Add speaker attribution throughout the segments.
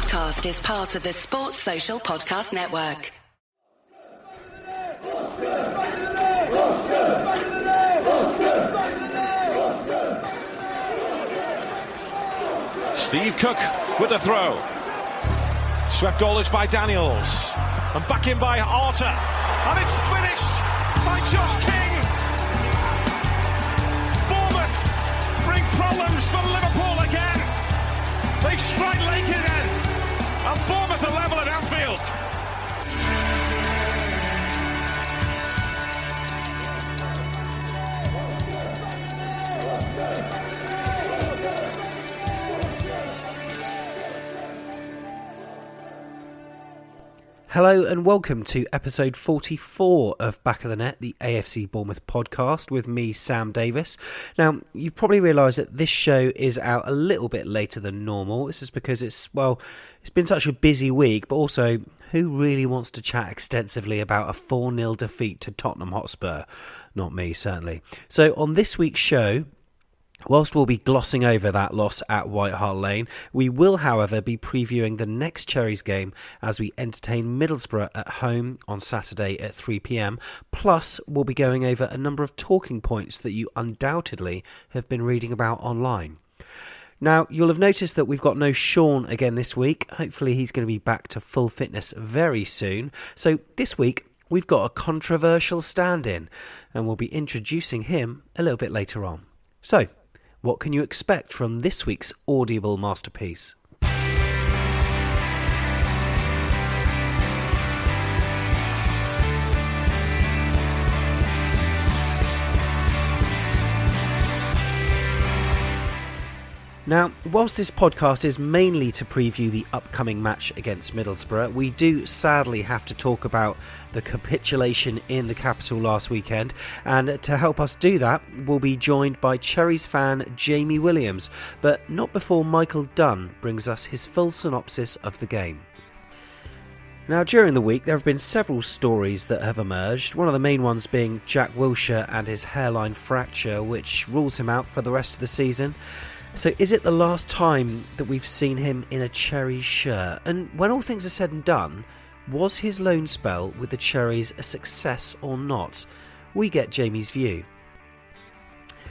Speaker 1: podcast is part of the Sports Social Podcast Network.
Speaker 2: Steve Cook with the throw. Swept goalless by Daniels. And back in by Arter. And it's finished by Josh King. Bournemouth bring problems for Liverpool again. They strike late again. And Bournemouth are level at Anfield.
Speaker 3: Hello and welcome to episode 44 of Back of the Net, the AFC Bournemouth podcast with me, Sam Davis. Now, you've probably realised that this show is out a little bit later than normal. This is because it's, well, it's been such a busy week, but also, who really wants to chat extensively about a 4 0 defeat to Tottenham Hotspur? Not me, certainly. So, on this week's show, Whilst we'll be glossing over that loss at White Hart Lane, we will, however, be previewing the next Cherries game as we entertain Middlesbrough at home on Saturday at 3 pm. Plus, we'll be going over a number of talking points that you undoubtedly have been reading about online. Now, you'll have noticed that we've got no Sean again this week. Hopefully, he's going to be back to full fitness very soon. So, this week, we've got a controversial stand in, and we'll be introducing him a little bit later on. So, what can you expect from this week's audible masterpiece? Now, whilst this podcast is mainly to preview the upcoming match against Middlesbrough, we do sadly have to talk about the capitulation in the capital last weekend. And to help us do that, we'll be joined by Cherries fan Jamie Williams, but not before Michael Dunne brings us his full synopsis of the game. Now, during the week, there have been several stories that have emerged. One of the main ones being Jack Wilshere and his hairline fracture, which rules him out for the rest of the season. So, is it the last time that we've seen him in a cherry shirt? And when all things are said and done, was his loan spell with the Cherries a success or not? We get Jamie's view.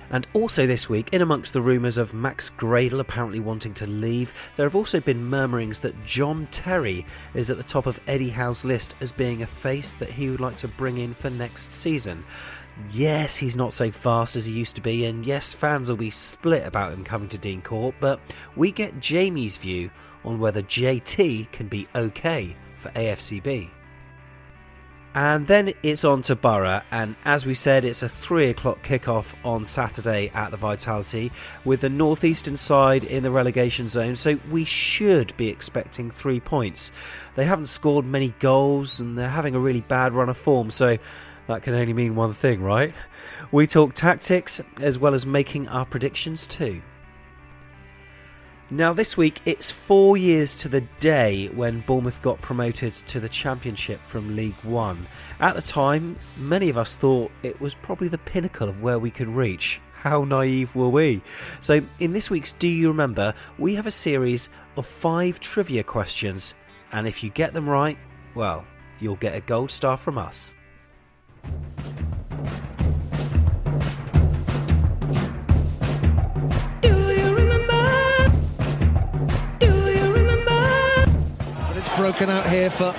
Speaker 3: And also this week, in amongst the rumours of Max Gradel apparently wanting to leave, there have also been murmurings that John Terry is at the top of Eddie Howe's list as being a face that he would like to bring in for next season. Yes, he's not so fast as he used to be, and yes, fans will be split about him coming to Dean Court, but we get Jamie's view on whether JT can be okay for AFCB. And then it's on to Boro, and as we said, it's a three o'clock kickoff on Saturday at the Vitality with the northeastern side in the relegation zone, so we should be expecting three points. They haven't scored many goals and they're having a really bad run of form, so that can only mean one thing, right? We talk tactics as well as making our predictions too. Now, this week it's four years to the day when Bournemouth got promoted to the Championship from League One. At the time, many of us thought it was probably the pinnacle of where we could reach. How naive were we? So, in this week's Do You Remember, we have a series of five trivia questions, and if you get them right, well, you'll get a gold star from us.
Speaker 4: Broken out here for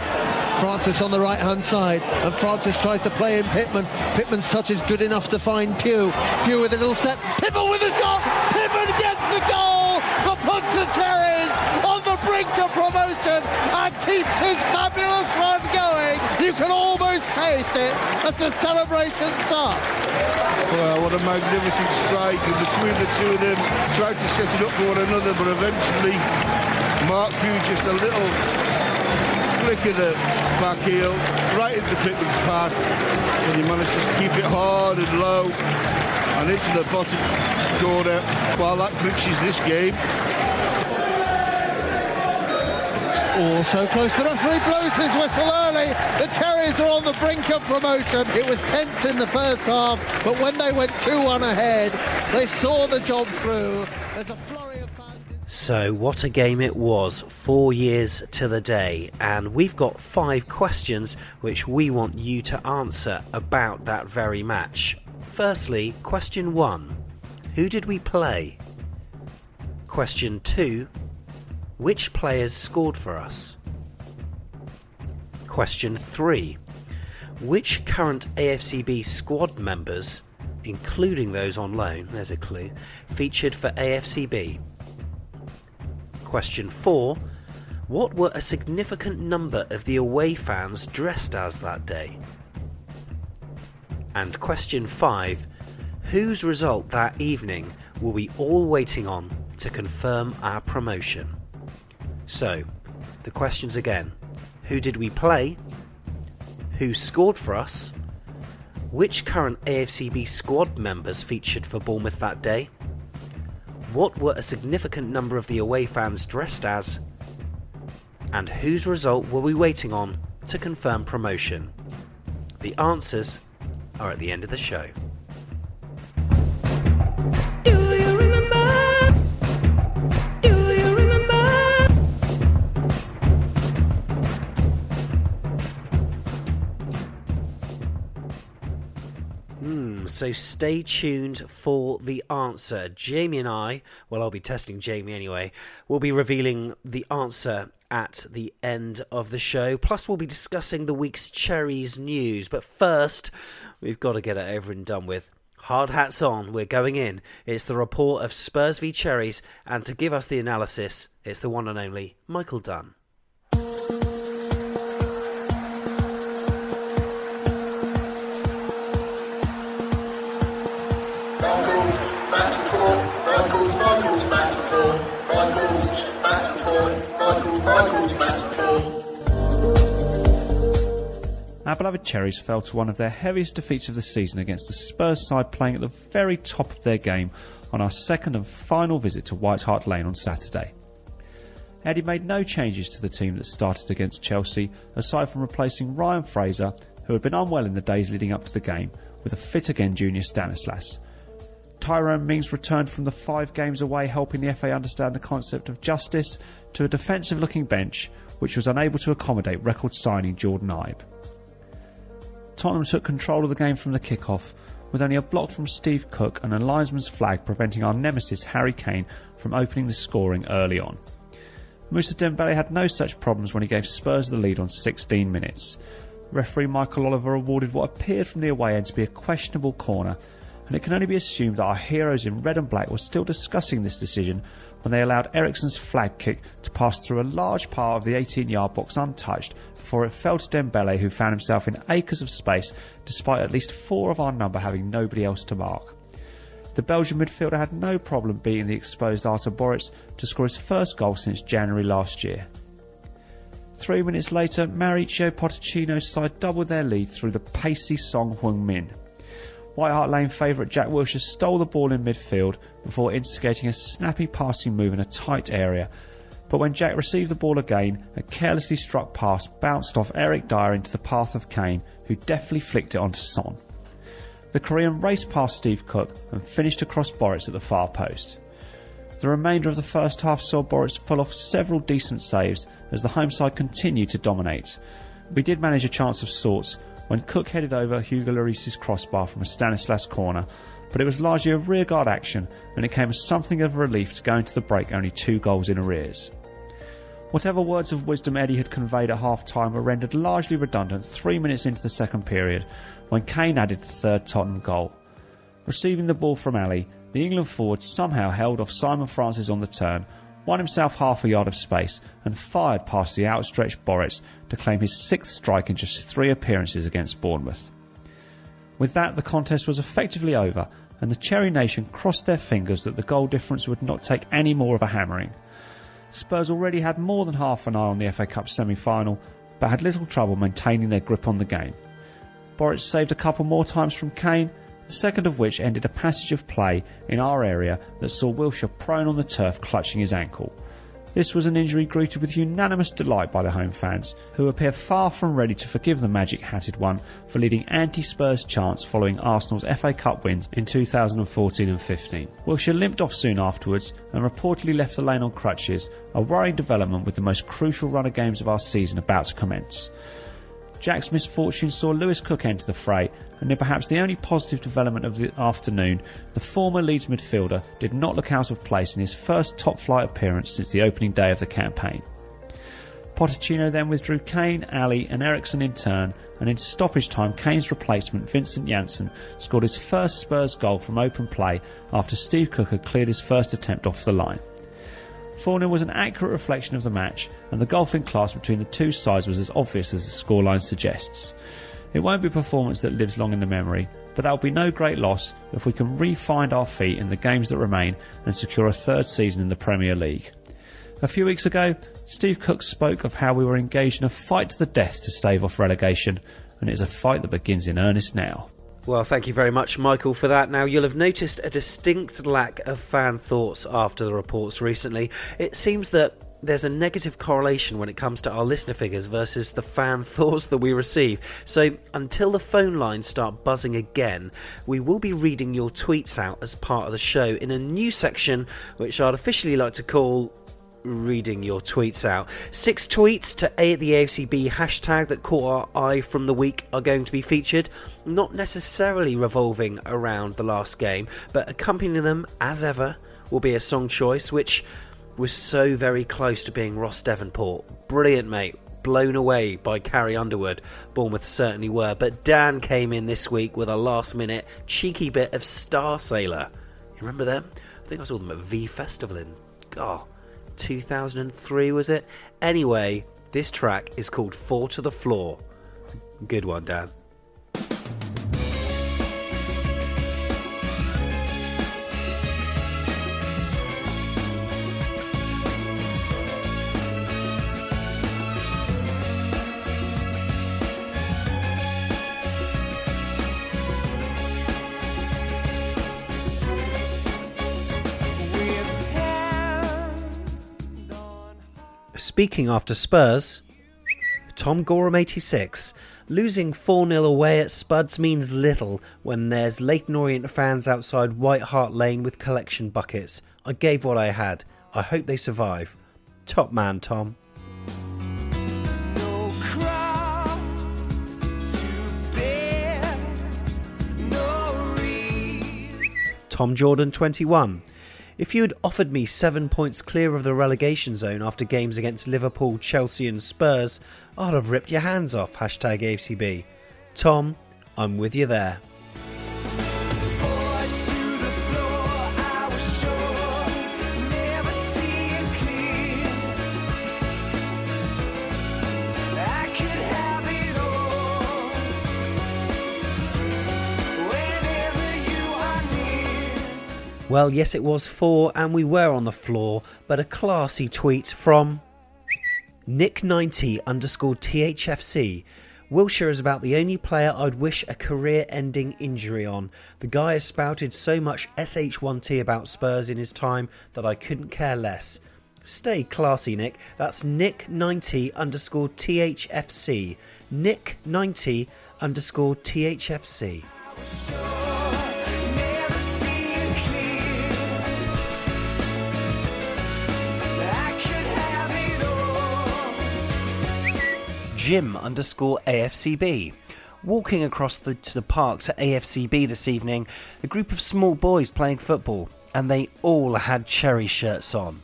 Speaker 4: Francis on the right hand side. And Francis tries to play in Pitman Pitman's touch is good enough to find Pugh Pugh with a little step. Pitman with a shot! Pitman gets the goal! The for Punchinelli's on the brink of promotion and keeps his fabulous run you can almost taste it as the celebration starts.
Speaker 5: Well what a magnificent strike. And between the two of them tried to set it up for one another but eventually Marc Pugh just a little flick of the back heel, right into Pitman's path, and he managed to keep it hard and low, and into the bottom corner, while that clinches this game.
Speaker 4: Oh, so close. The referee blows his whistle early. The Cherries are on the brink of promotion. It was tense in the first half, but when they went 2-1 ahead, they saw the job through. There's a flurry of.
Speaker 3: So, what a game it was, four years to the day, and we've got five questions which we want you to answer about that very match. Firstly, question one Who did we play? Question two Which players scored for us? Question three Which current AFCB squad members, including those on loan, there's a clue, featured for AFCB? Question 4 What were a significant number of the away fans dressed as that day? And question 5 Whose result that evening were we all waiting on to confirm our promotion? So, the questions again Who did we play? Who scored for us? Which current AFCB squad members featured for Bournemouth that day? What were a significant number of the away fans dressed as? And whose result were we waiting on to confirm promotion? The answers are at the end of the show. So stay tuned for the answer. Jamie and I, well, I'll be testing Jamie anyway, will be revealing the answer at the end of the show. Plus, we'll be discussing the week's Cherries news. But first, we've got to get it over and done with. Hard hats on, we're going in. It's the report of Spurs v Cherries, and to give us the analysis, it's the one and only Michael
Speaker 6: Dunne.
Speaker 7: Our Cherries fell to one of their heaviest defeats of the season against a Spurs side playing at the very top of their game on our second and final visit to White Hart Lane on Saturday. Eddie made no changes to the team that started against Chelsea, aside from replacing Ryan Fraser, who had been unwell in the days leading up to the game, with a fit again junior Stanislas. Tyrone Mings returned from the five games away, helping the FA understand the concept of justice, to a defensive looking bench which was unable to accommodate record signing Jordan Ibe. Tottenham took control of the game from the kick-off, with only a block from Steve Cook and a linesman's flag preventing our nemesis Harry Kane from opening the scoring early on. Moussa Dembele had no such problems when he gave Spurs the lead on 16 minutes. Referee Michael Oliver awarded what appeared from the away end to be a questionable corner, and it can only be assumed that our heroes in red and black were still discussing this decision when they allowed Eriksen's flag kick to pass through a large part of the 18 yard box untouched before it fell to Dembele, who found himself in acres of space despite at least four of our number having nobody else to mark. The Belgian midfielder had no problem beating the exposed Artur Boruc to score his first goal since January last year. Three minutes later, Mauricio Pochettino's side doubled their lead through the pacey Son Heung-min. White Hart Lane favourite Jack Wilshere stole the ball in midfield before instigating a snappy passing move in a tight area. But when Jack received the ball again, a carelessly struck pass bounced off Eric Dier into the path of Kane, who deftly flicked it onto Son. The Korean raced past Steve Cook and finished across Boruc at the far post. The remainder of the first half saw Boruc pull off several decent saves as the home side continued to dominate. We did manage a chance of sorts when Cook headed over Hugo Lloris's crossbar from a Stanislas corner, but it was largely a rearguard action and it came as something of a relief to go into the break only two goals in arrears. Whatever words of wisdom Eddie had conveyed at half time were rendered largely redundant three minutes into the second period when Kane added the third Tottenham goal. Receiving the ball from Alli, the England forward somehow held off Simon Francis on the turn, won himself half a yard of space, and fired past the outstretched Boruc to claim his sixth strike in just three appearances against Bournemouth. With that, the contest was effectively over, and the Cherry Nation crossed their fingers that the goal difference would not take any more of a hammering. Spurs already had more than half an eye on the FA Cup semi final, but had little trouble maintaining their grip on the game. Boruc saved a couple more times from Kane, the second of which ended a passage of play in our area that saw Wilshere prone on the turf clutching his ankle. This was an injury greeted with unanimous delight by the home fans, who appear far from ready to forgive the Magic Hatted One for leading anti-Spurs chants following Arsenal's FA Cup wins in 2014 and 15. Wilshere limped off soon afterwards and reportedly left the lane on crutches, a worrying development with the most crucial run of games of our season about to commence. Jack's misfortune saw Lewis Cook enter the fray, and in perhaps the only positive development of the afternoon, the former Leeds midfielder did not look out of place in his first top flight appearance since the opening day of the campaign. Pochettino then withdrew Kane, Alli, and Eriksen in turn, and in stoppage time, Kane's replacement, Vincent Janssen, scored his first Spurs goal from open play after Steve Cook had cleared his first attempt off the line. 4 0 was an accurate reflection of the match, and the golfing class between the two sides was as obvious as the scoreline suggests. It won't be a performance that lives long in the memory, but that will be no great loss if we can re-find our feet in the games that remain and secure a third season in the Premier League. A few weeks ago, Steve Cook spoke of how we were engaged in a fight to the death to stave off relegation, and it's a fight that begins in earnest now.
Speaker 3: Well, thank you very much, Michael, for that. Now, you'll have noticed a distinct lack of fan thoughts after the reports recently. It seems that there's a negative correlation when it comes to our listener figures versus the fan thoughts that we receive. So, until the phone lines start buzzing again, we will be reading your tweets out as part of the show in a new section which I'd officially like to call reading your tweets out. Six tweets to A at the AFCB hashtag that caught our eye from the week are going to be featured, not necessarily revolving around the last game, but accompanying them as ever will be a song choice which was so very close to being Ross Devonport. Brilliant, mate. Blown away by Carrie Underwood. Bournemouth certainly were, but Dan came in this week with a last minute cheeky bit of Starsailor. You remember them? I think I saw them at V Festival in, oh, 2003 was it? Anyway, this track is called Four to the Floor. Good one, Dan. Speaking after Spurs, Tom Gorham 86. Losing 4 0 away at Spuds means little when there's Leyton Orient fans outside White Hart Lane with collection buckets. I gave what I had. I hope they survive. Top man, Tom. Tom Jordan 21. If you had offered me seven points clear of the relegation zone after games against Liverpool, Chelsea, and Spurs, I'd have ripped your hands off. Hashtag AFCB. Tom, I'm with you there. Well, yes, it was four, and we were on the floor, but a classy tweet from Nick90 underscore THFC. Wilshere is about the only player I'd wish a career ending injury on. The guy has spouted so much SH1T about Spurs in his time that I couldn't care less. Stay classy, Nick. That's Nick90 underscore THFC. Nick90 underscore THFC. Jim underscore AFCB. Walking across the, to the parks at AFCB this evening, a group of small boys playing football, and they all had cherry shirts on.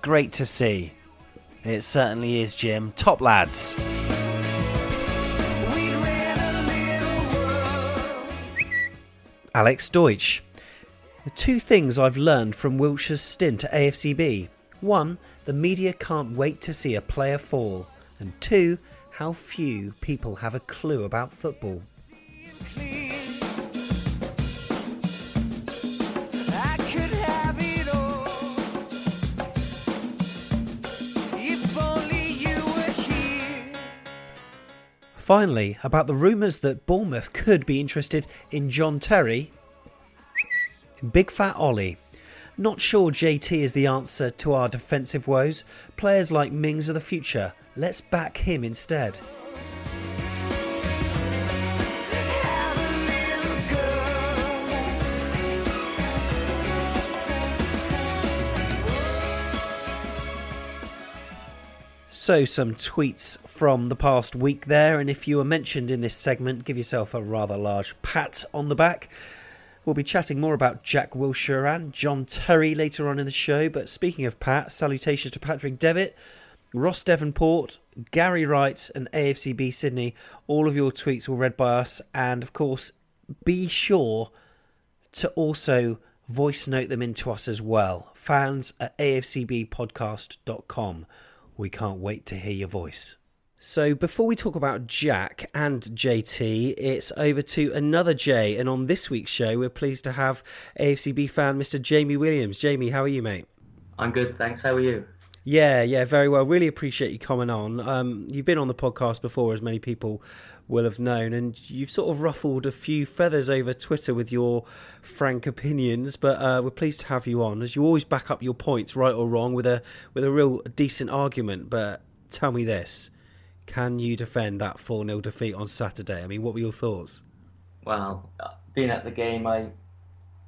Speaker 3: Great to see. It certainly is, Jim. Top lads. Alex Deutsch. The two things I've learned from Wilshere's stint at AFCB. One, the media can't wait to see a player fall. And two, how few people have a clue about football. Finally, about the rumours that Bournemouth could be interested in John Terry, Big Fat Ollie. Not sure JT is the answer to our defensive woes. Players like Mings are the future. Let's back him instead. So, some tweets from the past week there, and if you were mentioned in this segment, give yourself a rather large pat on the back. We'll be chatting more about Jack Wilshere and John Terry later on in the show, but speaking of Pat, salutations to Patrick Devitt, Ross Devonport, Gary Wright, and AFCB Sydney. All of your tweets were read by us, and of course, be sure to also voice note them into us as well. Fans at afcbpodcast.com. We can't wait to hear your voice. So, before we talk about Jack and JT, it's over to another J. And on this week's show, we're pleased to have AFCB fan Mr. Jamie Williams. Jamie, how are you, mate?
Speaker 8: I'm good, thanks. How are you?
Speaker 3: Yeah, yeah, very well. Really appreciate you coming on. Um, you've been on the podcast before, as many people will have known, and you've sort of ruffled a few feathers over Twitter with your frank opinions. But uh, we're pleased to have you on, as you always back up your points, right or wrong, with a with a real decent argument. But tell me this: Can you defend that four 0 defeat on Saturday? I mean, what were your thoughts?
Speaker 8: Well, uh, being at the game, I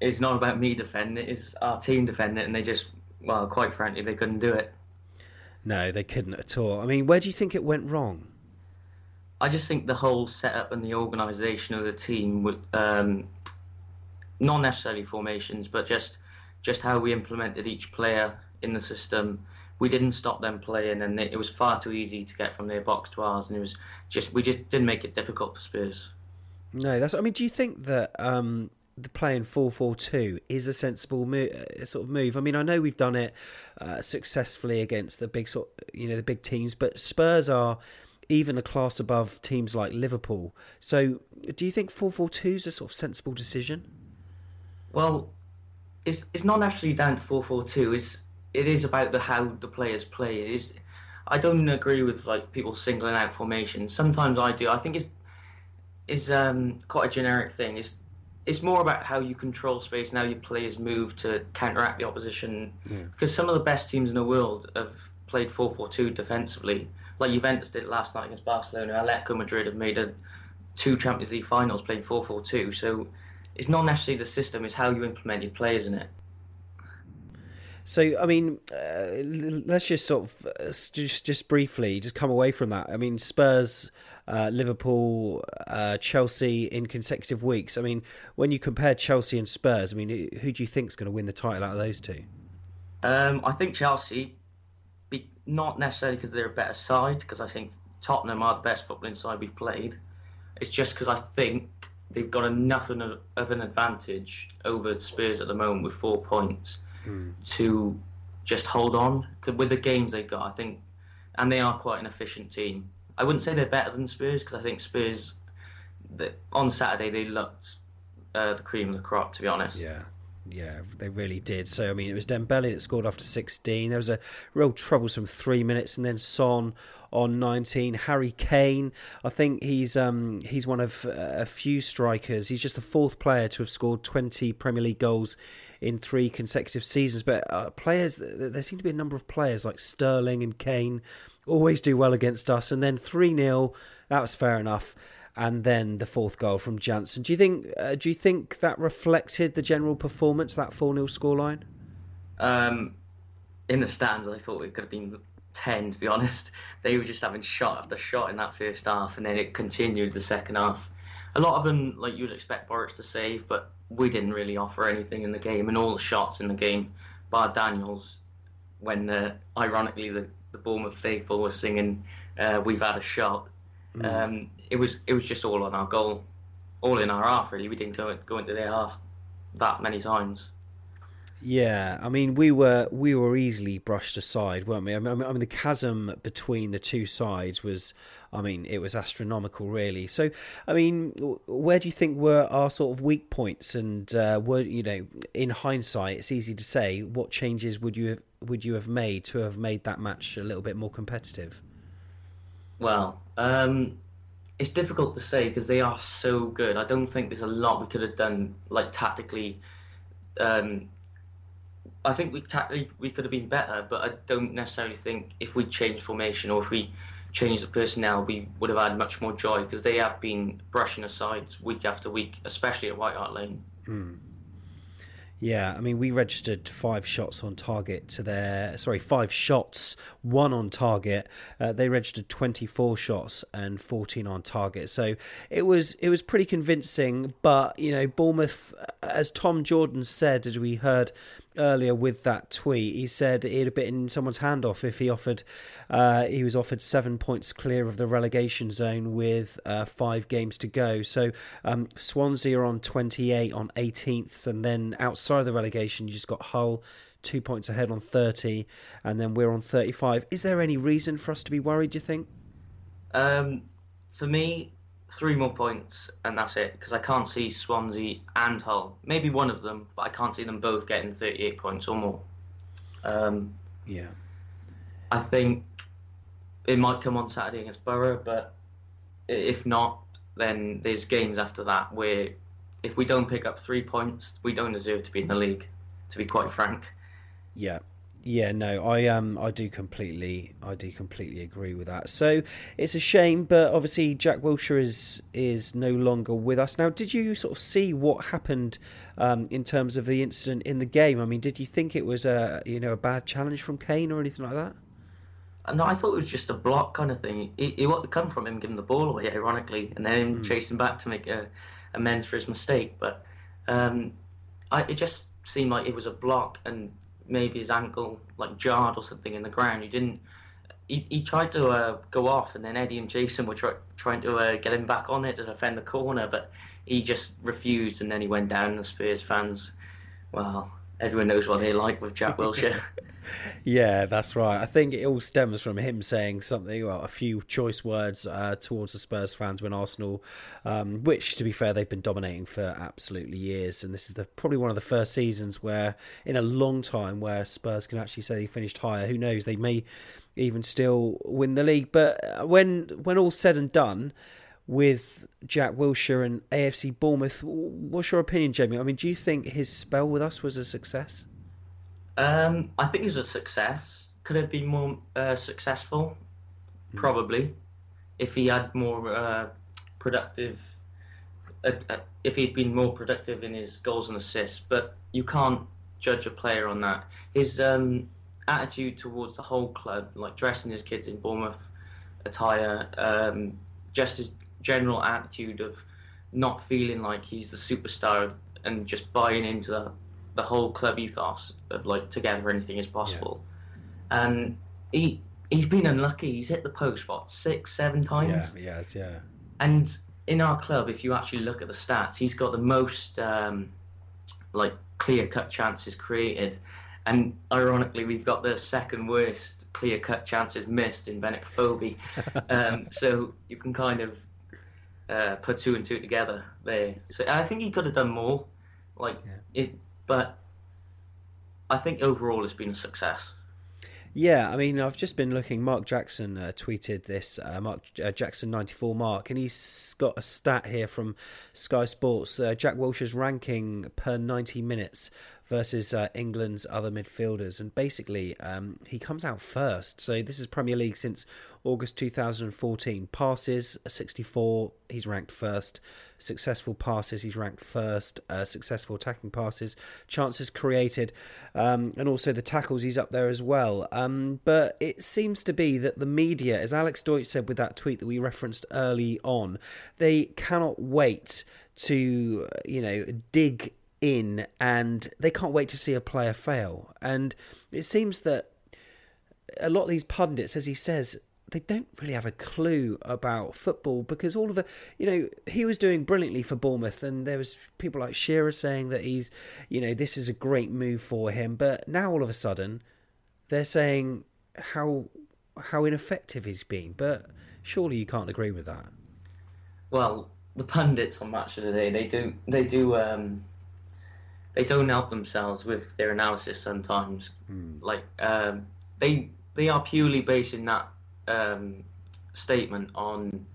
Speaker 8: it's not about me defending it; it's our team defending it, and they just, well, quite frankly, they couldn't do it.
Speaker 3: No, they couldn't at all. I mean, where do you think it went wrong?
Speaker 8: I just think the whole setup and the organisation of the team, would, um, not necessarily formations, but just just how we implemented each player in the system. We didn't stop them playing, and it was far too easy to get from their box to ours, and it was just we just didn't make it difficult for Spurs.
Speaker 3: No, that's. I mean, do you think that um, playing four four two is a sensible uh, sort of move? I mean, I know we've done it uh, successfully against the big sort, you know, the big teams, but Spurs are even a class above teams like Liverpool. So, do you think four four two is a sort of sensible decision?
Speaker 8: Well, it's it's not actually down to four four two. It's it is about the how the players play. It is. I don't agree with like people singling out formations. Sometimes I do. I think it's is um, quite a generic thing. It's it's more about how you control space and how your players move to counteract the opposition. Because some of the best teams in the world have played 4-4-2 defensively, like Juventus did last night against Barcelona. Atletico Madrid have made a two Champions League finals playing 4-4-2. So it's not necessarily the system; it's how you implement your players in it.
Speaker 3: So, I mean, uh, let's just sort of uh, just just briefly just come away from that. I mean, Spurs, uh, Liverpool, uh, Chelsea in consecutive weeks. I mean, when you compare Chelsea and Spurs, I mean, who, do you think is going to win the title out of those two?
Speaker 8: Um, I think Chelsea, be, not necessarily because they're a better side, because I think Tottenham are the best footballing side we've played. It's just because I think they've got enough of an- advantage over Spurs at the moment with four points to just hold on. 'Cause with the games they've got, I think, and they are quite an efficient team. I wouldn't say they're better than Spurs because I think Spurs, on Saturday, they looked uh, the cream of the crop, to be honest.
Speaker 3: Yeah. Yeah, they really did. So, I mean, it was Dembele that scored after 16. There was a real troublesome three minutes, and then Son on 19. Harry Kane, I think he's um, he's one of uh, a few strikers. He's just the fourth player to have scored 20 Premier League goals in three consecutive seasons. But uh, players, there seem to be a number of players like Sterling and Kane always do well against us. And then 3 0, that was fair enough and then the fourth goal from Janssen. Do you think? Uh, do you think that reflected the general performance? That four 0 scoreline?
Speaker 8: Um, in the stands, I thought it could have been 10, to be honest. They were just having shot after shot in that first half, and then it continued the second half. A lot of them, like you'd expect Boruc to save, but we didn't really offer anything in the game, and all the shots in the game, bar Daniels, when uh, ironically the, the Bournemouth faithful was singing, uh, We've had a shot. Um, it was it was just all on our goal, all in our half. Really, we didn't go go into their half that many times.
Speaker 3: Yeah, I mean we were we were easily brushed aside, weren't we? I mean, I mean the chasm between the two sides was, I mean, it was astronomical, really. So, I mean, where do you think were our sort of weak points? And uh, were you know, in hindsight, it's easy to say what changes would you have, would you have made to have made that match a little bit more competitive?
Speaker 8: Well, um, it's difficult to say because they are so good. I don't think there's a lot we could have done, like tactically, um, I think we tactically we could have been better, but I don't necessarily think if we changed formation or if we changed the personnel, we would have had much more joy because they have been brushing aside week after week, especially at White Hart Lane.
Speaker 3: Yeah, I mean, we registered five shots on target to their sorry, five shots, one on target. Uh, they registered twenty four shots and fourteen on target. So it was it was pretty convincing. But you know, Bournemouth, as Tom Jordan said, as we heard earlier with that tweet, he said he'd have bitten someone's hand off if he offered. Uh, he was offered seven points clear of the relegation zone with uh, five games to go. So um, Swansea are on 28 on 18th, and then outside the relegation, you just got Hull two points ahead on 30, and then we're on 35. Is there any reason for us to be worried? Do you think?
Speaker 8: Um, for me, three more points and that's it because I can't see Swansea and Hull. Maybe one of them, but I can't see them both getting 38 points or more. Um,
Speaker 3: Yeah.
Speaker 8: I think it might come on Saturday against Boro, but if not, then there's games after that where if we don't pick up three points, we don't deserve to be in the league. To be quite frank.
Speaker 3: Yeah. Yeah, no, I um I do completely I do completely agree with that. So it's a shame, but obviously Jack Wilshere is is no longer with us. Now, did you sort of see what happened um, in terms of the incident in the game? I mean, did you think it was a you know a bad challenge from Kane or anything like that?
Speaker 8: No, I thought it was just a block kind of thing. It, it would come from him giving the ball away, ironically, and then him chasing back to make a amends for his mistake. But um, I, it just seemed like it was a block, and maybe his ankle like jarred or something in the ground. He didn't. He, he tried to uh, go off, and then Eddie and Jason were try, trying to uh, get him back on it to defend the corner, but he just refused, and then he went down. And the Spurs fans, well, everyone knows what they like with Jack Wilshere.
Speaker 3: Yeah, that's right. I think it all stems from him saying something, well, a few choice words uh, towards the Spurs fans when Arsenal, um, which, to be fair, they've been dominating for absolutely years. And this is the, probably one of the first seasons where, in a long time, where Spurs can actually say they finished higher. Who knows? They may even still win the league. But uh, when when all's said and done, with Jack Wilshere and AFC Bournemouth, what's your opinion, Jamie? I mean, do you think his spell with us was a success?
Speaker 8: Um, I think it was a success. Could have been more uh, successful? Probably, if he had more uh, productive, uh, uh, if he'd been more productive in his goals and assists. But you can't judge a player on that. His um, attitude towards the whole club, like dressing his kids in Bournemouth attire, um, just his general attitude of not feeling like he's the superstar and just buying into the, the whole club ethos of like together anything is possible. And he he's been unlucky. He's hit the post what six, seven times.
Speaker 3: Yeah, yes, yeah.
Speaker 8: And in our club, if you actually look at the stats, he's got the most um, like clear cut chances created. And ironically, we've got the second worst clear cut chances missed in Benik Afobe. um, so you can kind of uh, put two and two together there. So I think he could have done more. Like it, but I think overall it's been a success.
Speaker 3: Yeah, I mean, I've just been looking. Mark Jackson uh, tweeted this. Uh, Mark uh, Jackson ninety four Mark, and he's got a stat here from Sky Sports. Uh, Jack Wilshere's ranking per ninety minutes versus uh, England's other midfielders, and basically um, he comes out first. So this is Premier League since August two thousand and fourteen. Passes sixty four, he's ranked first. Successful passes, he's ranked first. Uh, successful attacking passes, chances created, um, and also the tackles, he's up there as well. Um, but it seems to be that the media, as Alex Deutsch said with that tweet that we referenced early on, they cannot wait to, you know, dig in and they can't wait to see a player fail. And it seems that a lot of these pundits, as he says, they don't really have a clue about football because all of it, you know, he was doing brilliantly for Bournemouth, and there was people like Shearer saying that he's, you know, this is a great move for him. But now all of a sudden, they're saying how how ineffective he's been. But surely you can't agree with that.
Speaker 8: Well, the pundits on Match of the Day, they do they do um, they don't help themselves with their analysis sometimes. Like um, they they are purely basing that um, statement on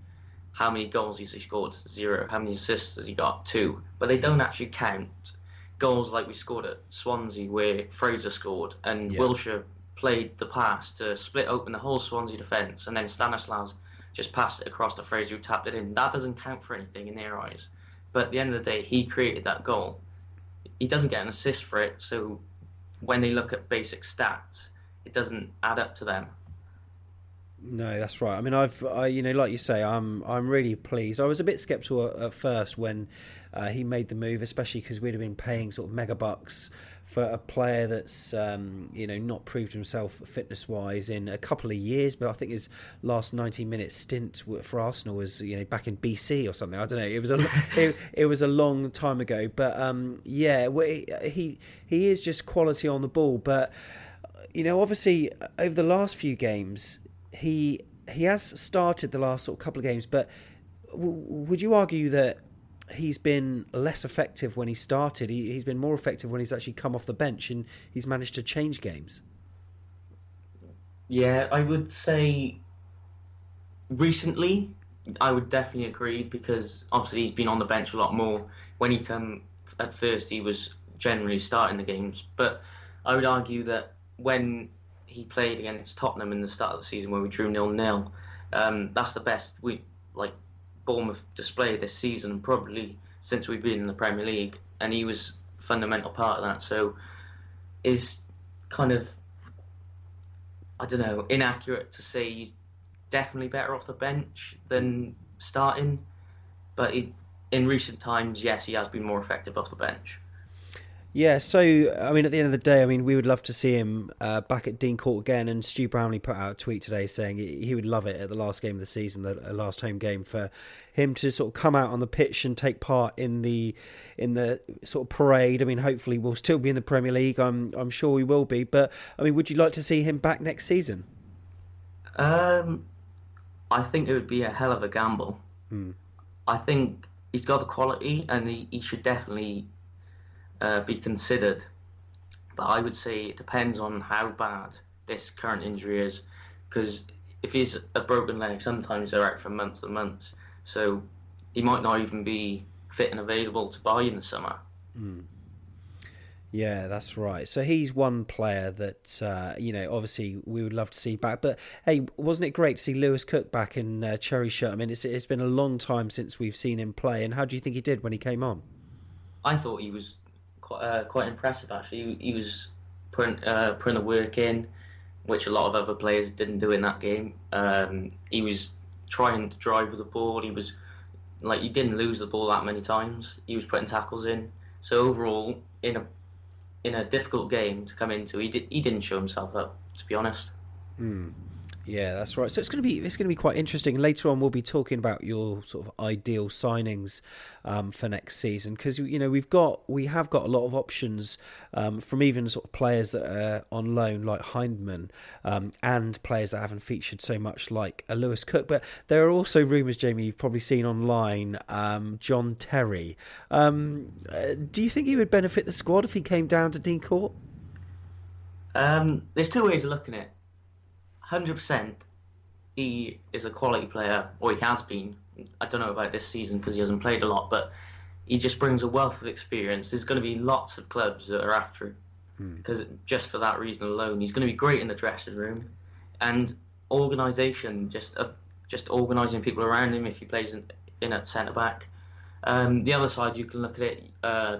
Speaker 8: how many goals he's scored, zero. How many assists has he got, two. But they don't actually count goals like we scored at Swansea, where Fraser scored, and
Speaker 3: Yeah.
Speaker 8: Wilshere played the pass to split open the whole Swansea defence, and then Stanislas just passed it across to Fraser, who tapped it in. That doesn't count for anything in their eyes. But at the end of the day, he created that goal. He doesn't get an assist for it, so when they look at basic stats, it doesn't add up to them.
Speaker 3: No, that's right. I mean, I've, I, you know, like you say, I'm, I'm really pleased. I was a bit sceptical at, first when uh, he made the move, especially because we'd have been paying sort of mega bucks for a player that's, um, you know, not proved himself fitness wise in a couple of years. But I think his last 90 minute stint for Arsenal was, you know, back in BC or something. I don't know. It was a, it, it was a long time ago. But um, yeah, he, he is just quality on the ball. But you know, obviously over the last few games, he he has started the last sort of couple of games, but w- would you argue that he's been less effective when he started? He, he's been more effective when he's actually come off the bench and he's managed to change games.
Speaker 8: Yeah, I would say recently, I would definitely agree because obviously he's been on the bench a lot more. When he come at first, he was generally starting the games, but I would argue that when he played against Tottenham in the start of the season, where we drew nil nil, um, that's the best we like Bournemouth display this season, probably since we've been in the Premier League, and he was a fundamental part of that. So, is kind of I don't know, inaccurate to say he's definitely better off the bench than starting. But he, in recent times, yes, he has been more effective off the bench.
Speaker 3: Yeah, so I mean, at the end of the day, I mean, we would love to see him uh, back at Dean Court again. And Stu Brownlee put out a tweet today saying he would love it at the last game of the season, the last home game, for him to sort of come out on the pitch and take part in the in the sort of parade. I mean, hopefully we'll still be in the Premier League. I'm I'm sure we will be. But I mean, would you like to see him back next season?
Speaker 8: Um, I think it would be a hell of a gamble.
Speaker 3: Hmm.
Speaker 8: I think he's got the quality, and he, he should definitely uh, be considered. But I would say it depends on how bad this current injury is, because if he's a broken leg, sometimes they're out for months and months. So he might not even be fit and available to buy in the summer.
Speaker 3: Yeah, that's right. So he's one player that uh, you know, obviously we would love to see back. But hey, wasn't it great to see Lewis Cook back in uh, Cherry shirt? I mean, it's it's been a long time since we've seen him play. And how do you think he did when he came on?
Speaker 8: I thought he was quite, uh, quite impressive actually. He, he was putting uh, putting the work in, which a lot of other players didn't do in that game. Um, he was trying to drive with the ball. He was like he didn't lose the ball that many times. He was putting tackles in. So overall, in a in a difficult game to come into, he did, he didn't show himself up. To be honest.
Speaker 3: Yeah, that's right. So it's going to be it's going to be quite interesting. Later on, we'll be talking about your sort of ideal signings um, for next season because you know we've got we have got a lot of options um, from even sort of players that are on loan like Hindman um, and players that haven't featured so much like a Lewis Cook. But there are also rumours, Jamie, you've probably seen online. Um, John Terry. Um, uh, do you think he would benefit the squad if he came down to Dean Court?
Speaker 8: Um, there's two ways of looking at it. Hundred percent, he is a quality player, or he has been. I don't know about this season because he hasn't played a lot, but he just brings a wealth of experience. There's going to be lots of clubs that are after him because just for that reason alone, he's going to be great in the dressing room, and organisation just uh, just organising people around him if he plays in, in at centre back. Um, the other side, you can look at it uh,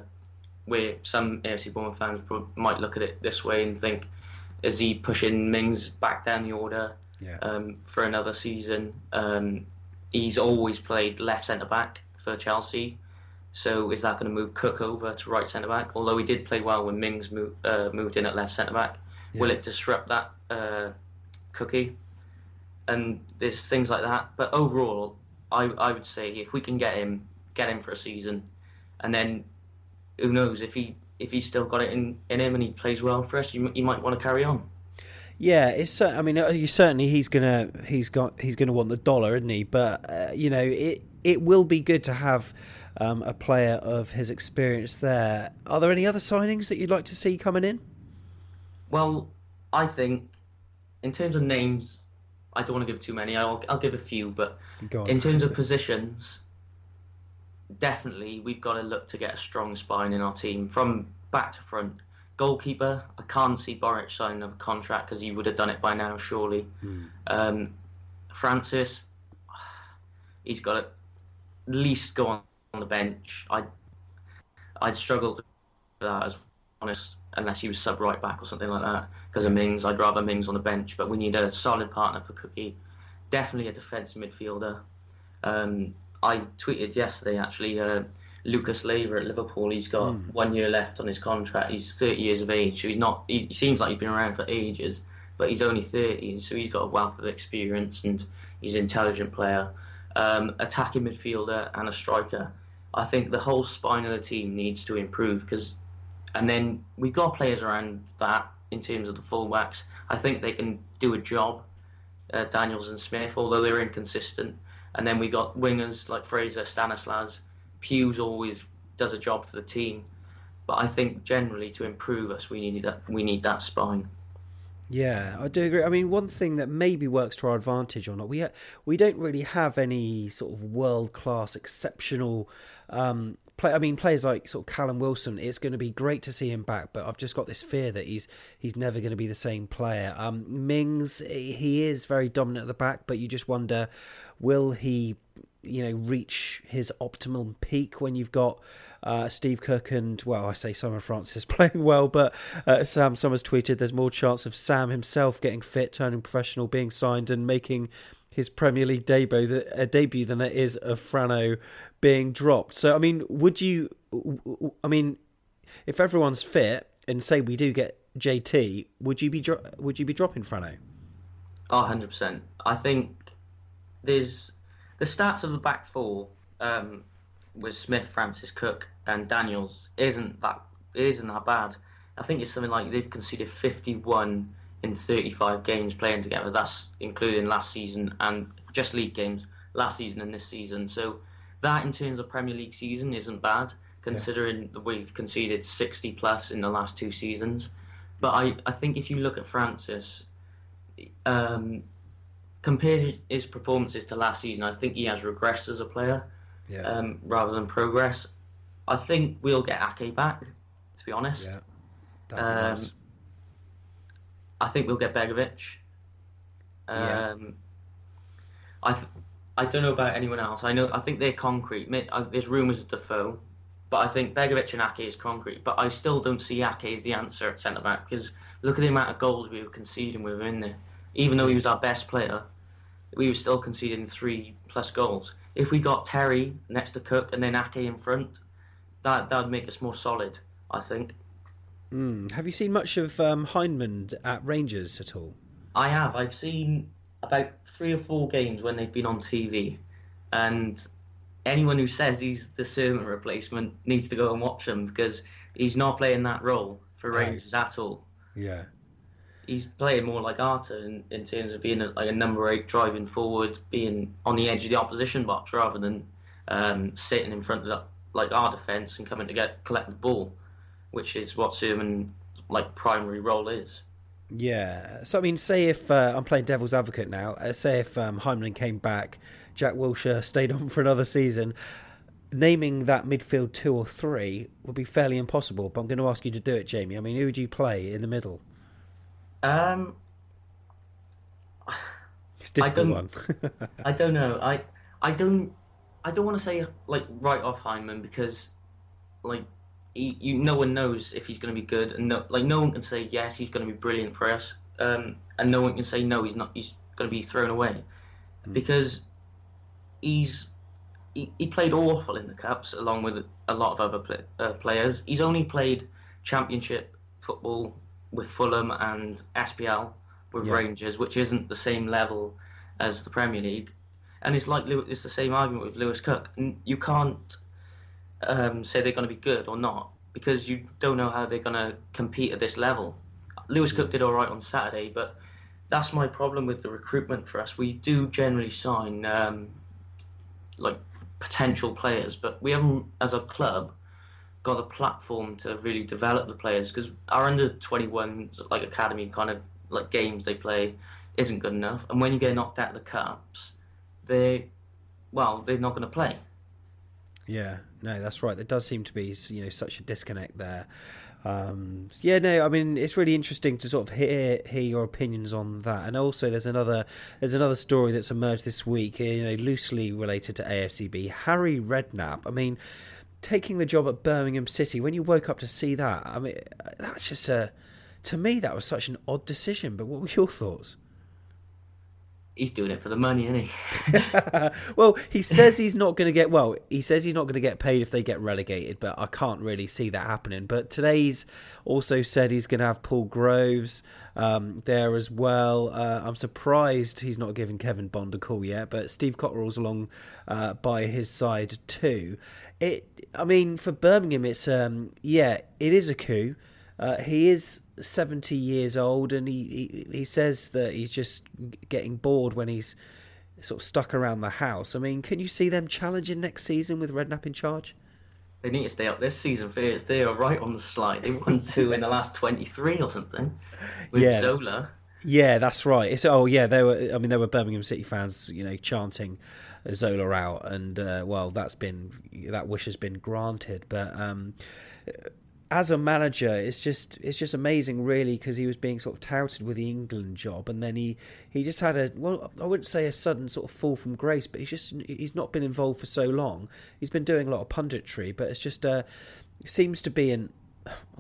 Speaker 8: where some AFC Bournemouth fans might look at it this way and think, is he pushing Mings back down the order
Speaker 3: Yeah.
Speaker 8: um, for another season? Um, he's always played left centre back for Chelsea, so is that going to move Cook over to right centre back? Although he did play well when Mings moved, uh, moved in at left centre back, will it disrupt that uh, Cookie? And there's things like that. But overall, I I would say if we can get him, get him for a season, and then who knows if he if he's still got it in, in him and he plays well for us, you, you might want to carry on.
Speaker 3: Yeah, it's. I mean, uh, you certainly he's gonna he's got he's gonna want the dollar, isn't he? But uh, you know, it it will be good to have um, a player of his experience there. Are there any other signings that you'd like to see coming in?
Speaker 8: Well, I think in terms of names, I don't want to give too many. I'll I'll give a few, but in terms of positions, definitely we've got to look to get a strong spine in our team from back to front. Goalkeeper, I can't see Boruc signing a contract because he would have done it by now, surely. Um, Francis, he's got to at least go on, on the bench. I, I'd struggle with that, as honest, unless he was sub right back or something like that. Because of Mings, I'd rather Mings on the bench. But we need a solid partner for Cookie. Definitely a defensive midfielder. Um, I tweeted yesterday actually. Uh, Lucas Leiva at Liverpool. He's got one year left on his contract. He's 30 years of age, so he's not. He, he seems like he's been around for ages, but he's only 30, so he's got a wealth of experience and he's an intelligent player. Um, attacking midfielder and a striker. I think the whole spine of the team needs to improve because, and then we've got players around that in terms of the fullbacks. I think they can do a job. Uh, Daniels and Smith, although they're inconsistent, and then we got wingers like Fraser, Stanislas. Hughes always does a job for the team, but I think generally to improve us, we need that. We need that spine.
Speaker 3: Yeah, I do agree. I mean, one thing that maybe works to our advantage or not, we ha- we don't really have any sort of world class, exceptional um, play. I mean, players like sort of Callum Wilson. It's going to be great to see him back, but I've just got this fear that he's he's never going to be the same player. Um, Mings, he is very dominant at the back, but you just wonder, will he, you know, reach his optimum peak when you've got uh, Steve Cook and well, I say Simon Francis playing well, but uh, Sam Summers tweeted there's more chance of Sam himself getting fit, turning professional, being signed, and making his Premier League debut uh, debut than there is of Frano being dropped. So I mean, would you? I mean, if everyone's fit and say we do get JT, would you be would you be dropping Frano?
Speaker 8: Oh, 100%. I think there's the stats of the back four um, with Smith, Francis, Cook, and Daniels isn't that isn't that bad. I think it's something like they've conceded 51 in 35 games playing together. That's including last season and just league games last season and this season. So that in terms of Premier League season isn't bad considering that we've conceded 60 plus in the last two seasons. But I, I think if you look at Francis, um, compared his, his performances to last season, I think he has regressed as a player
Speaker 3: Yeah,
Speaker 8: um, rather than progress. I think we'll get Ake back, to be honest.
Speaker 3: yeah.
Speaker 8: Um,
Speaker 3: nice.
Speaker 8: I think we'll get Begovic.
Speaker 3: Yeah.
Speaker 8: Um, I th- I don't know about anyone else. I know I think they're concrete. Uh, There's rumours of Defoe, but I think Begovic and Ake is concrete. But I still don't see Ake as the answer at centre back because look at the amount of goals we were conceding with him in there. Even though he was our best player, we were still conceding three plus goals. If we got Terry next to Cook and then Ake in front, that that would make us more solid. I think.
Speaker 3: Mm. Have you seen much of um, Hyndman at Rangers at all?
Speaker 8: I have. I've seen about three or four games when they've been on TV, and anyone who says he's the Surman replacement needs to go and watch him because he's not playing that role for
Speaker 3: Right.
Speaker 8: Rangers at all.
Speaker 3: Yeah.
Speaker 8: He's playing more like Arter in, in terms of being a, like a number eight, driving forward, being on the edge of the opposition box rather than um, sitting in front of the, like our defence and coming to get collect the ball, which is what Surman like primary role is.
Speaker 3: Yeah. So I mean, say if uh, I'm playing devil's advocate now, uh, say if um, Hyndman came back, Jack Wilshere stayed on for another season, naming that midfield two or three would be fairly impossible. But I'm going to ask you to do it, Jamie. I mean, who would you play in the middle?
Speaker 8: Um,
Speaker 3: It's difficult
Speaker 8: don't-
Speaker 3: one.
Speaker 8: I don't know. I I don't I don't want to say like right off Hyndman because like he, you no one knows if he's going to be good and no, like no one can say yes he's going to be brilliant for us um, and no one can say no he's not he's going to be thrown away because he's he, he played awful in the cups along with a lot of other play, uh, players. He's only played championship football with Fulham and SPL with
Speaker 3: Yeah.
Speaker 8: Rangers, which isn't the same level as the Premier League. And it's like it's the same argument with Lewis Cook. You can't um, say they're going to be good or not because you don't know how they're going to compete at this level. Lewis Cook did all right on Saturday, but that's my problem with the recruitment for us. We do generally sign um, like potential players, but we haven't, as a club, got the platform to really develop the players because our under 21 like academy kind of like games they play isn't good enough. And when you get knocked out of the cups, they well they're not going to play.
Speaker 3: Yeah, no, that's right. There does seem to be you know such a disconnect there. Um, yeah, no, I mean it's really interesting to sort of hear hear your opinions on that. And also, there's another there's another story that's emerged this week, you know, loosely related to AFCB. Harry Redknapp. I mean, taking the job at Birmingham City. When you woke up to see that, I mean, that's just a to me that was such an odd decision. But what were your thoughts?
Speaker 8: He's doing it for the money, isn't he?
Speaker 3: well, he says he's not going to get. Well, he says he's not going to get paid if they get relegated, but I can't really see that happening. But today's also said he's going to have Paul Groves um, there as well. Uh, I'm surprised he's not given Kevin Bond a call yet, but Steve Cotterill's along uh, by his side too. It, I mean, for Birmingham, it's um, yeah, it is a coup. Uh, he is 70 years old and he, he, he says that he's just getting bored when he's sort of stuck around the house. I mean, can you see them challenging next season with Redknapp in charge?
Speaker 8: They need to stay up this season first. They are right on the slide. They won two in the last 23 or something with
Speaker 3: Yeah.
Speaker 8: Zola.
Speaker 3: Yeah, that's right. It's oh yeah, they were. I mean, there were Birmingham City fans, you know, chanting Zola out, and uh, well, that's been that wish has been granted. But um, as a manager, it's just it's just amazing, really, because he was being sort of touted with the England job, and then he he just had a well, I wouldn't say a sudden sort of fall from grace, but he's just he's not been involved for so long. He's been doing a lot of punditry, but it's just uh, seems to be an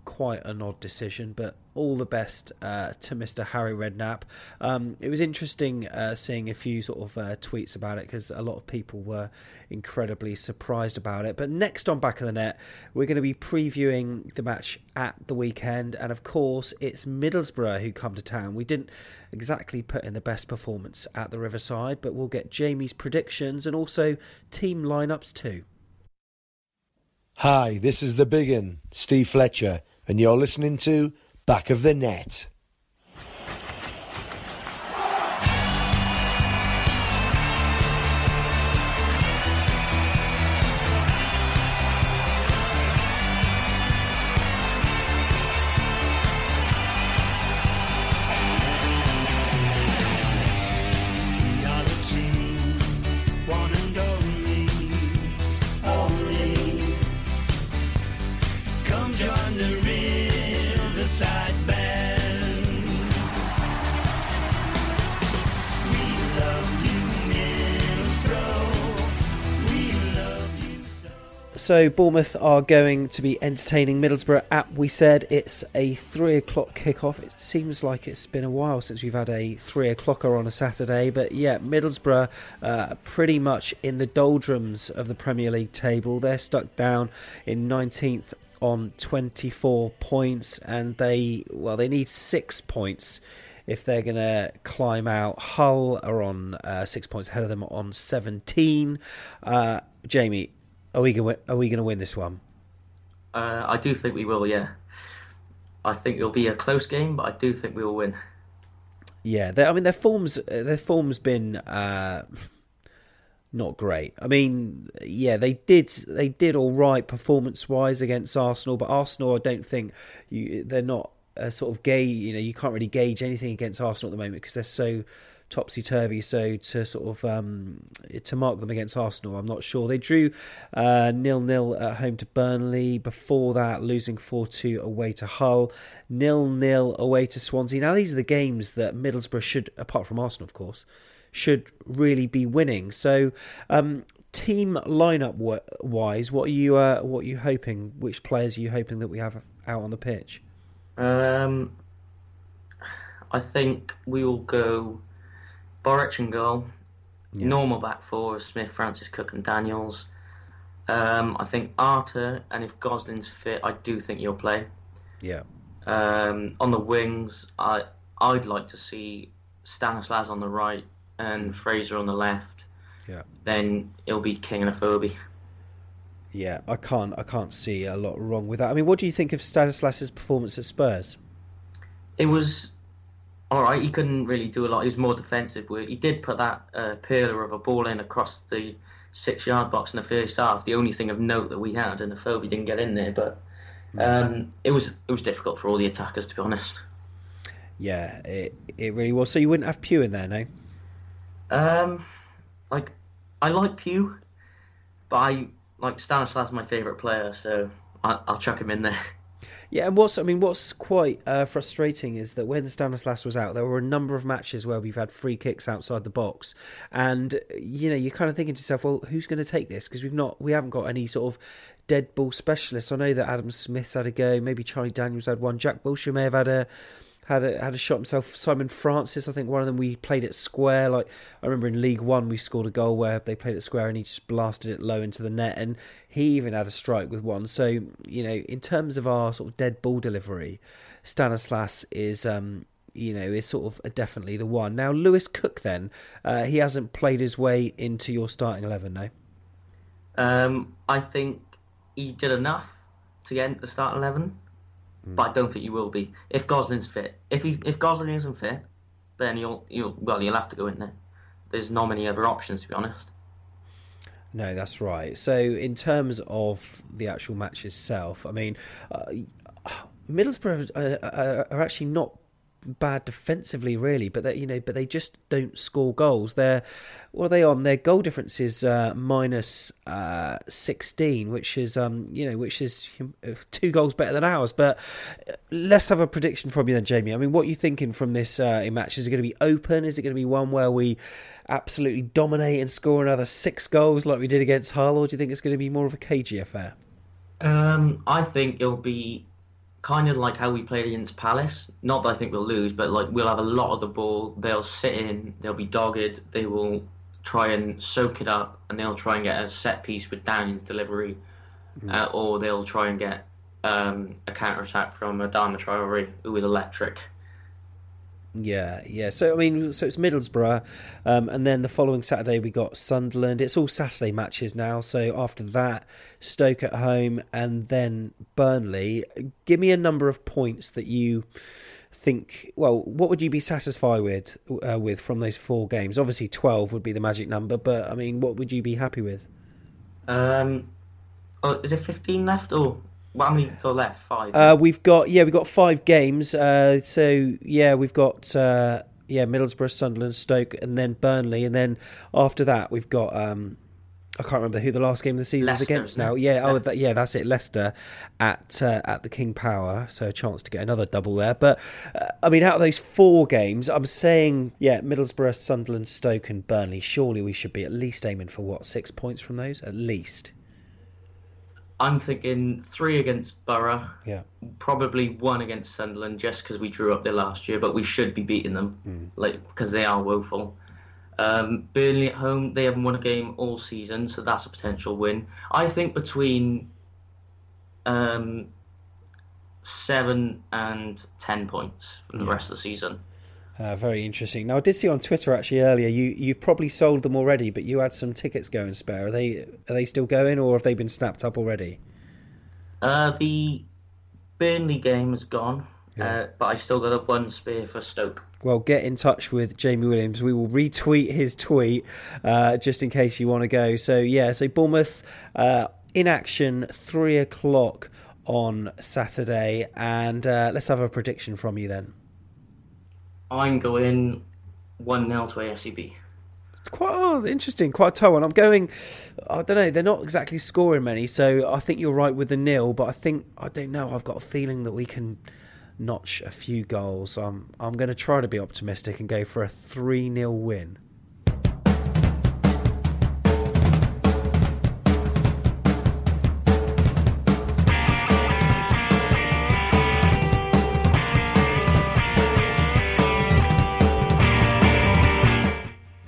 Speaker 3: quite an odd decision, but all the best uh, to Mr. Harry Redknapp. Um, it was interesting uh, seeing a few sort of uh, tweets about it because a lot of people were incredibly surprised about it. But next on Back of the Net, we're going to be previewing the match at the weekend, and of course, it's Middlesbrough who come to town. We didn't exactly put in the best performance at the Riverside, but we'll get Jamie's predictions and also team lineups too.
Speaker 9: Hi, this is the big un, Steve Fletcher, and you're listening to Back of the Net.
Speaker 10: So
Speaker 3: Bournemouth are going to be entertaining Middlesbrough at we said it's a three o'clock kickoff. It seems like it's been a while since we've had a three o'clocker on a Saturday, but yeah, Middlesbrough uh, pretty much in the doldrums of the Premier League table. They're stuck down in 19th on 24 points, and they well they need six points if they're going to climb out. Hull are on uh, six points ahead of them on 17. Uh, Jamie, are we going? Are we going to win this one?
Speaker 8: Uh, I do think we will, yeah. I think it'll be a close game, but I do think we will win.
Speaker 3: Yeah, they- I mean their forms. Their form's been uh, not great. I mean, yeah, they did. They did all right performance wise against Arsenal, but Arsenal, I don't think you. They're not a sort of gay. You know, you can't really gauge anything against Arsenal at the moment because they're so topsy turvy. So to sort of um, to mark them against Arsenal, I'm not sure. They drew uh, nil nil at home to Burnley. Before that, losing four two away to Hull, nil nil away to Swansea. Now these are the games that Middlesbrough should, apart from Arsenal, of course, should really be winning. So. Um, Team lineup wise, what are you uh, what are you hoping? Which players are you hoping that we have out on the pitch?
Speaker 8: Um, I think we will go Boruc and goal. Normal back four of Smith, Francis, Cook, and Daniels. Um, I think Arter, and if Gosling's fit, I do think he'll play.
Speaker 3: Yeah,
Speaker 8: Um, on the wings, I I'd like to see Stanislas on the right and Fraser on the left.
Speaker 3: yeah.
Speaker 8: Then it'll be King and Afobe.
Speaker 3: Yeah, I can't. I can't see a lot wrong with that. I mean, what do you think of Stanislas's performance at Spurs?
Speaker 8: It was all right. He couldn't really do a lot. He was more defensive. Work. He did put that uh, peeler of a ball in across the six-yard box in the first half. The only thing of note that we had, and the Afobe didn't get in there. But um, it was it was difficult for all the attackers, to be honest.
Speaker 3: Yeah, it it really was. So you wouldn't have Pugh in there, no?
Speaker 8: Um, like I like Pugh, but I like Stanislas, my favourite player, so I, I'll chuck him in there.
Speaker 3: Yeah, and what's I mean, what's quite uh, frustrating is that when Stanislas was out, there were a number of matches where we've had free kicks outside the box, and you know, you're kind of thinking to yourself, well, who's going to take this? Because we've not, we haven't got any sort of dead ball specialists. I know that Adam Smith's had a go, maybe Charlie Daniels had one, Jack Wilshere may have had a had a had a shot himself. Simon Francis, I think one of them we played at square. Like I remember in League One, we scored a goal where they played at square and he just blasted it low into the net, and he even had a strike with one. So you know, in terms of our sort of dead ball delivery, Stanislas is. Um, you know, is sort of definitely the one. Now, Lewis Cook, then, uh, he hasn't played his way into your starting 11, no?
Speaker 8: Um, I think he did enough to get into the starting 11 Hmm. but I don't think he will be if Gosling's fit. If he if Gosling isn't fit, then you'll you'll well you'll have to go in there. There's not many other options to be honest.
Speaker 3: No, that's right. So in terms of the actual match itself, I mean, uh, Middlesbrough are, are, are actually not bad defensively, really, but they, you know, but they just don't score goals. They're what are they on? Their goal difference is uh, minus, uh, sixteen, which is um, you know, which is two goals better than ours. But uh, let's have a prediction from you then, Jamie. I mean, what are you thinking from this uh, match? Is it going to be open? Is it going to be one where we absolutely dominate and score another six goals like we did against Hull, or do you think it's going to be more of a cagey affair?
Speaker 8: Um, I think it'll be kind of like how we played against Palace. Not that I think we'll lose, but like we'll have a lot of the ball. They'll sit in. They'll be dogged. They will try and soak it up, and they'll try and get a set piece with Downing's delivery, mm. uh, or they'll try and get um, a counter attack from Adama Traore, who is electric.
Speaker 3: Yeah, yeah. So I mean, so it's Middlesbrough, um, and then the following Saturday we got Sunderland. It's all Saturday matches now. So after that, Stoke at home, and then Burnley. Give me a number of points that you think. Well, what would you be satisfied with uh, with from those four games? Obviously, twelve would be the magic number, but I mean, what would you be happy with?
Speaker 8: Um, oh, is it fifteen left or? Well, how many got left? Five.
Speaker 3: Uh, we've got yeah, we've got five games. Uh, so yeah, we've got uh, yeah, Middlesbrough, Sunderland, Stoke, and then Burnley, and then after that we've got um, I can't remember who the last game of the season is against now. Yeah, oh that, yeah, that's it. Leicester at uh, at the King Power, so a chance to get another double there. But uh, I mean, out of those four games, I'm saying yeah, Middlesbrough, Sunderland, Stoke, and Burnley. Surely we should be at least aiming for what six points from those, at least.
Speaker 8: I'm thinking three against Boro.
Speaker 3: Yeah.
Speaker 8: Probably one against Sunderland, just because we drew up there last year, but we should be beating them,
Speaker 3: mm.
Speaker 8: like because they are woeful. Um, Burnley at home, they haven't won a game all season, so that's a potential win. I think between um, seven and ten points for the yeah. rest of the season.
Speaker 3: Uh, very interesting. Now, I did see on Twitter actually earlier you you've probably sold them already, but you had some tickets going spare. Are they are they still going, or have they been snapped up already?
Speaker 8: Uh, the Burnley game is gone, yeah. uh, but I still got a one spare for Stoke.
Speaker 3: Well, get in touch with Jamie Williams. We will retweet his tweet uh, just in case you want to go. So yeah, so Bournemouth uh, in action, three o'clock on Saturday, and uh, let's have a prediction from you then.
Speaker 8: I'm going 1 0 to AFCB.
Speaker 3: It's quite oh, interesting, quite a tough one. I'm going. I don't know. They're not exactly scoring many, so I think you're right with the nil. But I think I don't know. I've got a feeling that we can notch a few goals. Um, I'm I'm going to try to be optimistic and go for a three 0 win.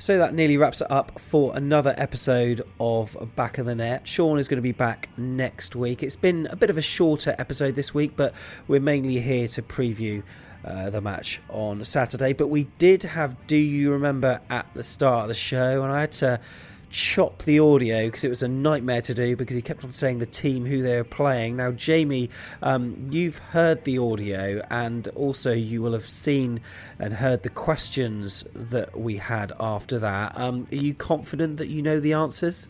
Speaker 3: So that nearly wraps it up for another episode of Back of the Net. Sean is going to be back next week. It's been a bit of a shorter episode this week, but we're mainly here to preview uh, the match on Saturday. But we did have Do You Remember at the start of the show, and I had to chop the audio because it was a nightmare to do because he kept on saying the team who they were playing. Now, Jamie, um, you've heard the audio and also you will have seen and heard the questions that we had after that. Um, are you confident that you know the answers?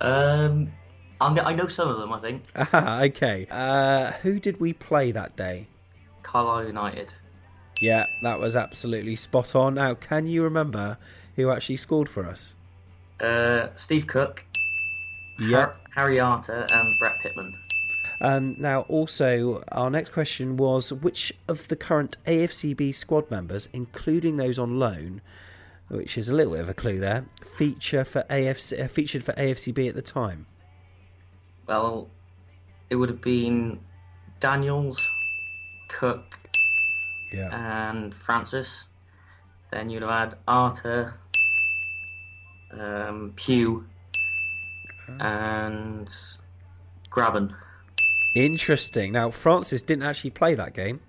Speaker 8: Um, i know some of them, I think.
Speaker 3: Ah, okay. Uh, who did we play that day?
Speaker 8: Carlisle United.
Speaker 3: Yeah, that was absolutely spot on. Now, can you remember who actually scored for us?
Speaker 8: Uh, Steve Cook.
Speaker 3: Yep.
Speaker 8: Harry Arter and Brett Pitman.
Speaker 3: Um, now, also, our next question was which of the current AFCB squad members, including those on loan, which is a little bit of a clue there, feature for AFC, uh, featured for AFCB at the time?
Speaker 8: Well, it would have been Daniels, Cook,
Speaker 3: Yeah.
Speaker 8: and Francis. Then you'd have had Arter, um, Pugh, and Grabban.
Speaker 3: Interesting. Now, Francis didn't actually play that game.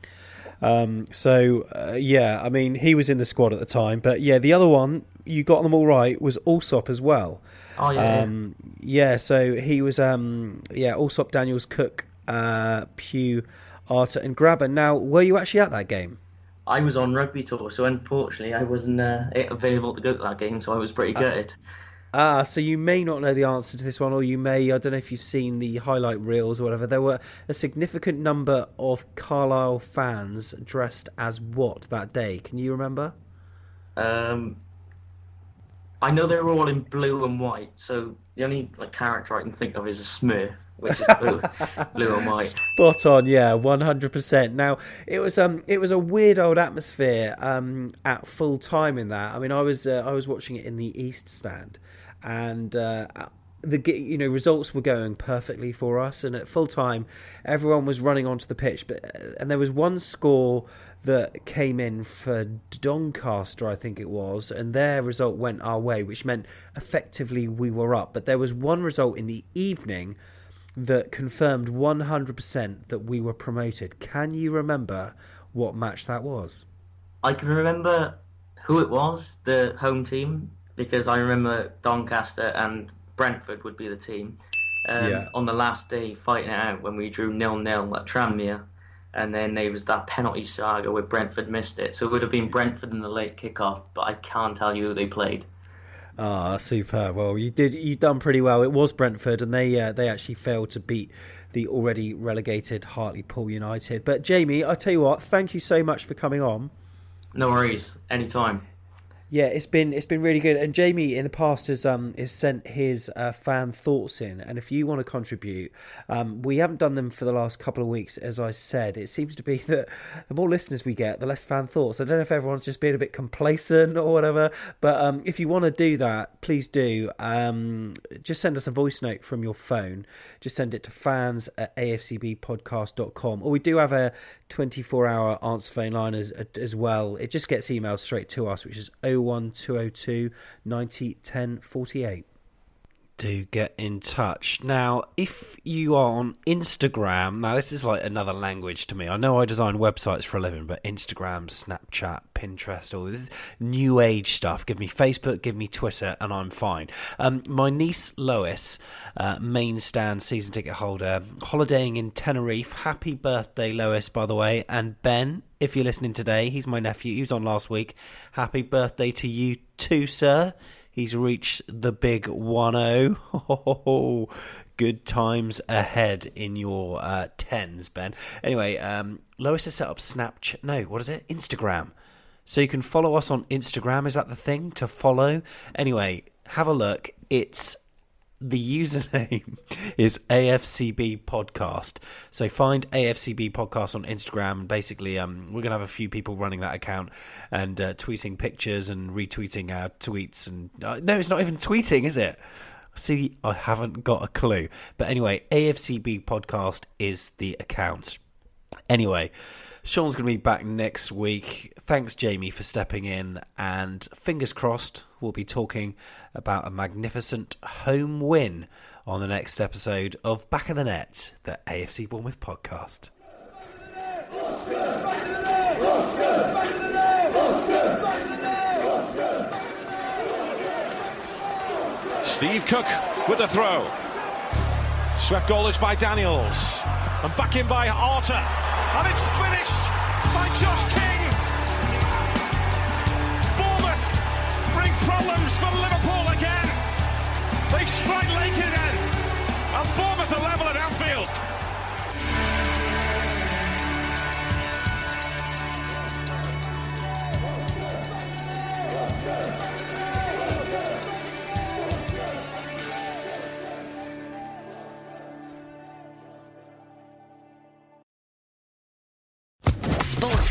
Speaker 3: Um, so, uh, yeah, I mean, he was in the squad at the time. But, yeah, the other one, you got them all right, was Allsop as well.
Speaker 8: Oh, yeah.
Speaker 3: Um, yeah, so he was, um, yeah, Allsop, Daniels, Cook, uh, Pugh, Arter, and Grabban. Now, were you actually at that game?
Speaker 8: I was on rugby tour, so unfortunately I wasn't uh, available to go to that game, so I was pretty gutted.
Speaker 3: Ah, so you may not know the answer to this one, or you may, I don't know if you've seen the highlight reels or whatever. There were a significant number of Carlisle fans dressed as what that day? Can you remember?
Speaker 8: Um, I know they were all in blue and white, so the only like character I can think of is a Smurf, which is blue, blue and white.
Speaker 3: Spot on, yeah, one hundred percent. Now it was um it was a weird old atmosphere um at full time in that. I mean, I was uh, I was watching it in the East Stand, and uh, the you know results were going perfectly for us, and at full time, everyone was running onto the pitch. But uh, and there was one score that came in for Doncaster, I think it was, and their result went our way, which meant effectively we were up. But there was one result in the evening that confirmed 100% that we were promoted. Can you remember what match that was?
Speaker 8: I can remember who it was, the home team, because I remember Doncaster and Brentford would be the team. Um,
Speaker 3: Yeah.
Speaker 8: On the last day, fighting it out when we drew nil nil at Tranmere, and then there was that penalty saga where Brentford missed it. So it would have been Brentford in the late kickoff, but I can't tell you who they played.
Speaker 3: Ah, super. Well, you did. You done pretty well. It was Brentford, and they uh, they actually failed to beat the already relegated Hartlepool United. But Jamie, I tell you what, thank you so much for coming on.
Speaker 8: No worries, anytime.
Speaker 3: Yeah, it's been it's been really good. And Jamie in the past has um has sent his uh, fan thoughts in, and if you want to contribute, um, we haven't done them for the last couple of weeks. As I said, it seems to be that the more listeners we get, the less fan thoughts. I don't know if everyone's just being a bit complacent or whatever, but um, if you want to do that, please do. Um, just send us a voice note from your phone. Just send it to fans at afcbpodcast.com. Or we do have a 24 hour answer phone line as, as well. It just gets emailed straight to us, which is 01202 90 10 48 do get in touch. Now, if you are on Instagram, now this is like another language to me. I know I design websites for a living, but Instagram, Snapchat, Pinterest, all this new age stuff. Give me Facebook, give me Twitter, and I'm fine. Um, my niece Lois, uh, main stand season ticket holder, holidaying in Tenerife. Happy birthday, Lois, by the way. And Ben, if you're listening today, he's my nephew. He was on last week. Happy birthday to you too, sir. He's reached the big 1 0. Good times ahead in your uh, tens, Ben. Anyway, um, Lois has set up Snapchat. No, what is it? Instagram. So you can follow us on Instagram. Is that the thing to follow? Anyway, have a look. It's the username is AFCB Podcast. So find AFCB Podcast on Instagram. Basically, um, we're gonna have a few people running that account and uh, tweeting pictures and retweeting our tweets. And uh, no, it's not even tweeting, is it? See, I haven't got a clue. But anyway, AFCB Podcast is the account. Anyway, Sean's going to be back next week. Thanks, Jamie, for stepping in. And fingers crossed, we'll be talking about a magnificent home win on the next episode of Back of the Net, the AFC Bournemouth podcast.
Speaker 2: Steve Cook with the throw. Swept goalless by Daniels. And back in by Arter. And it's finished by Josh King. Bournemouth bring problems for Liverpool again. They strike late again. And Bournemouth are level at Anfield.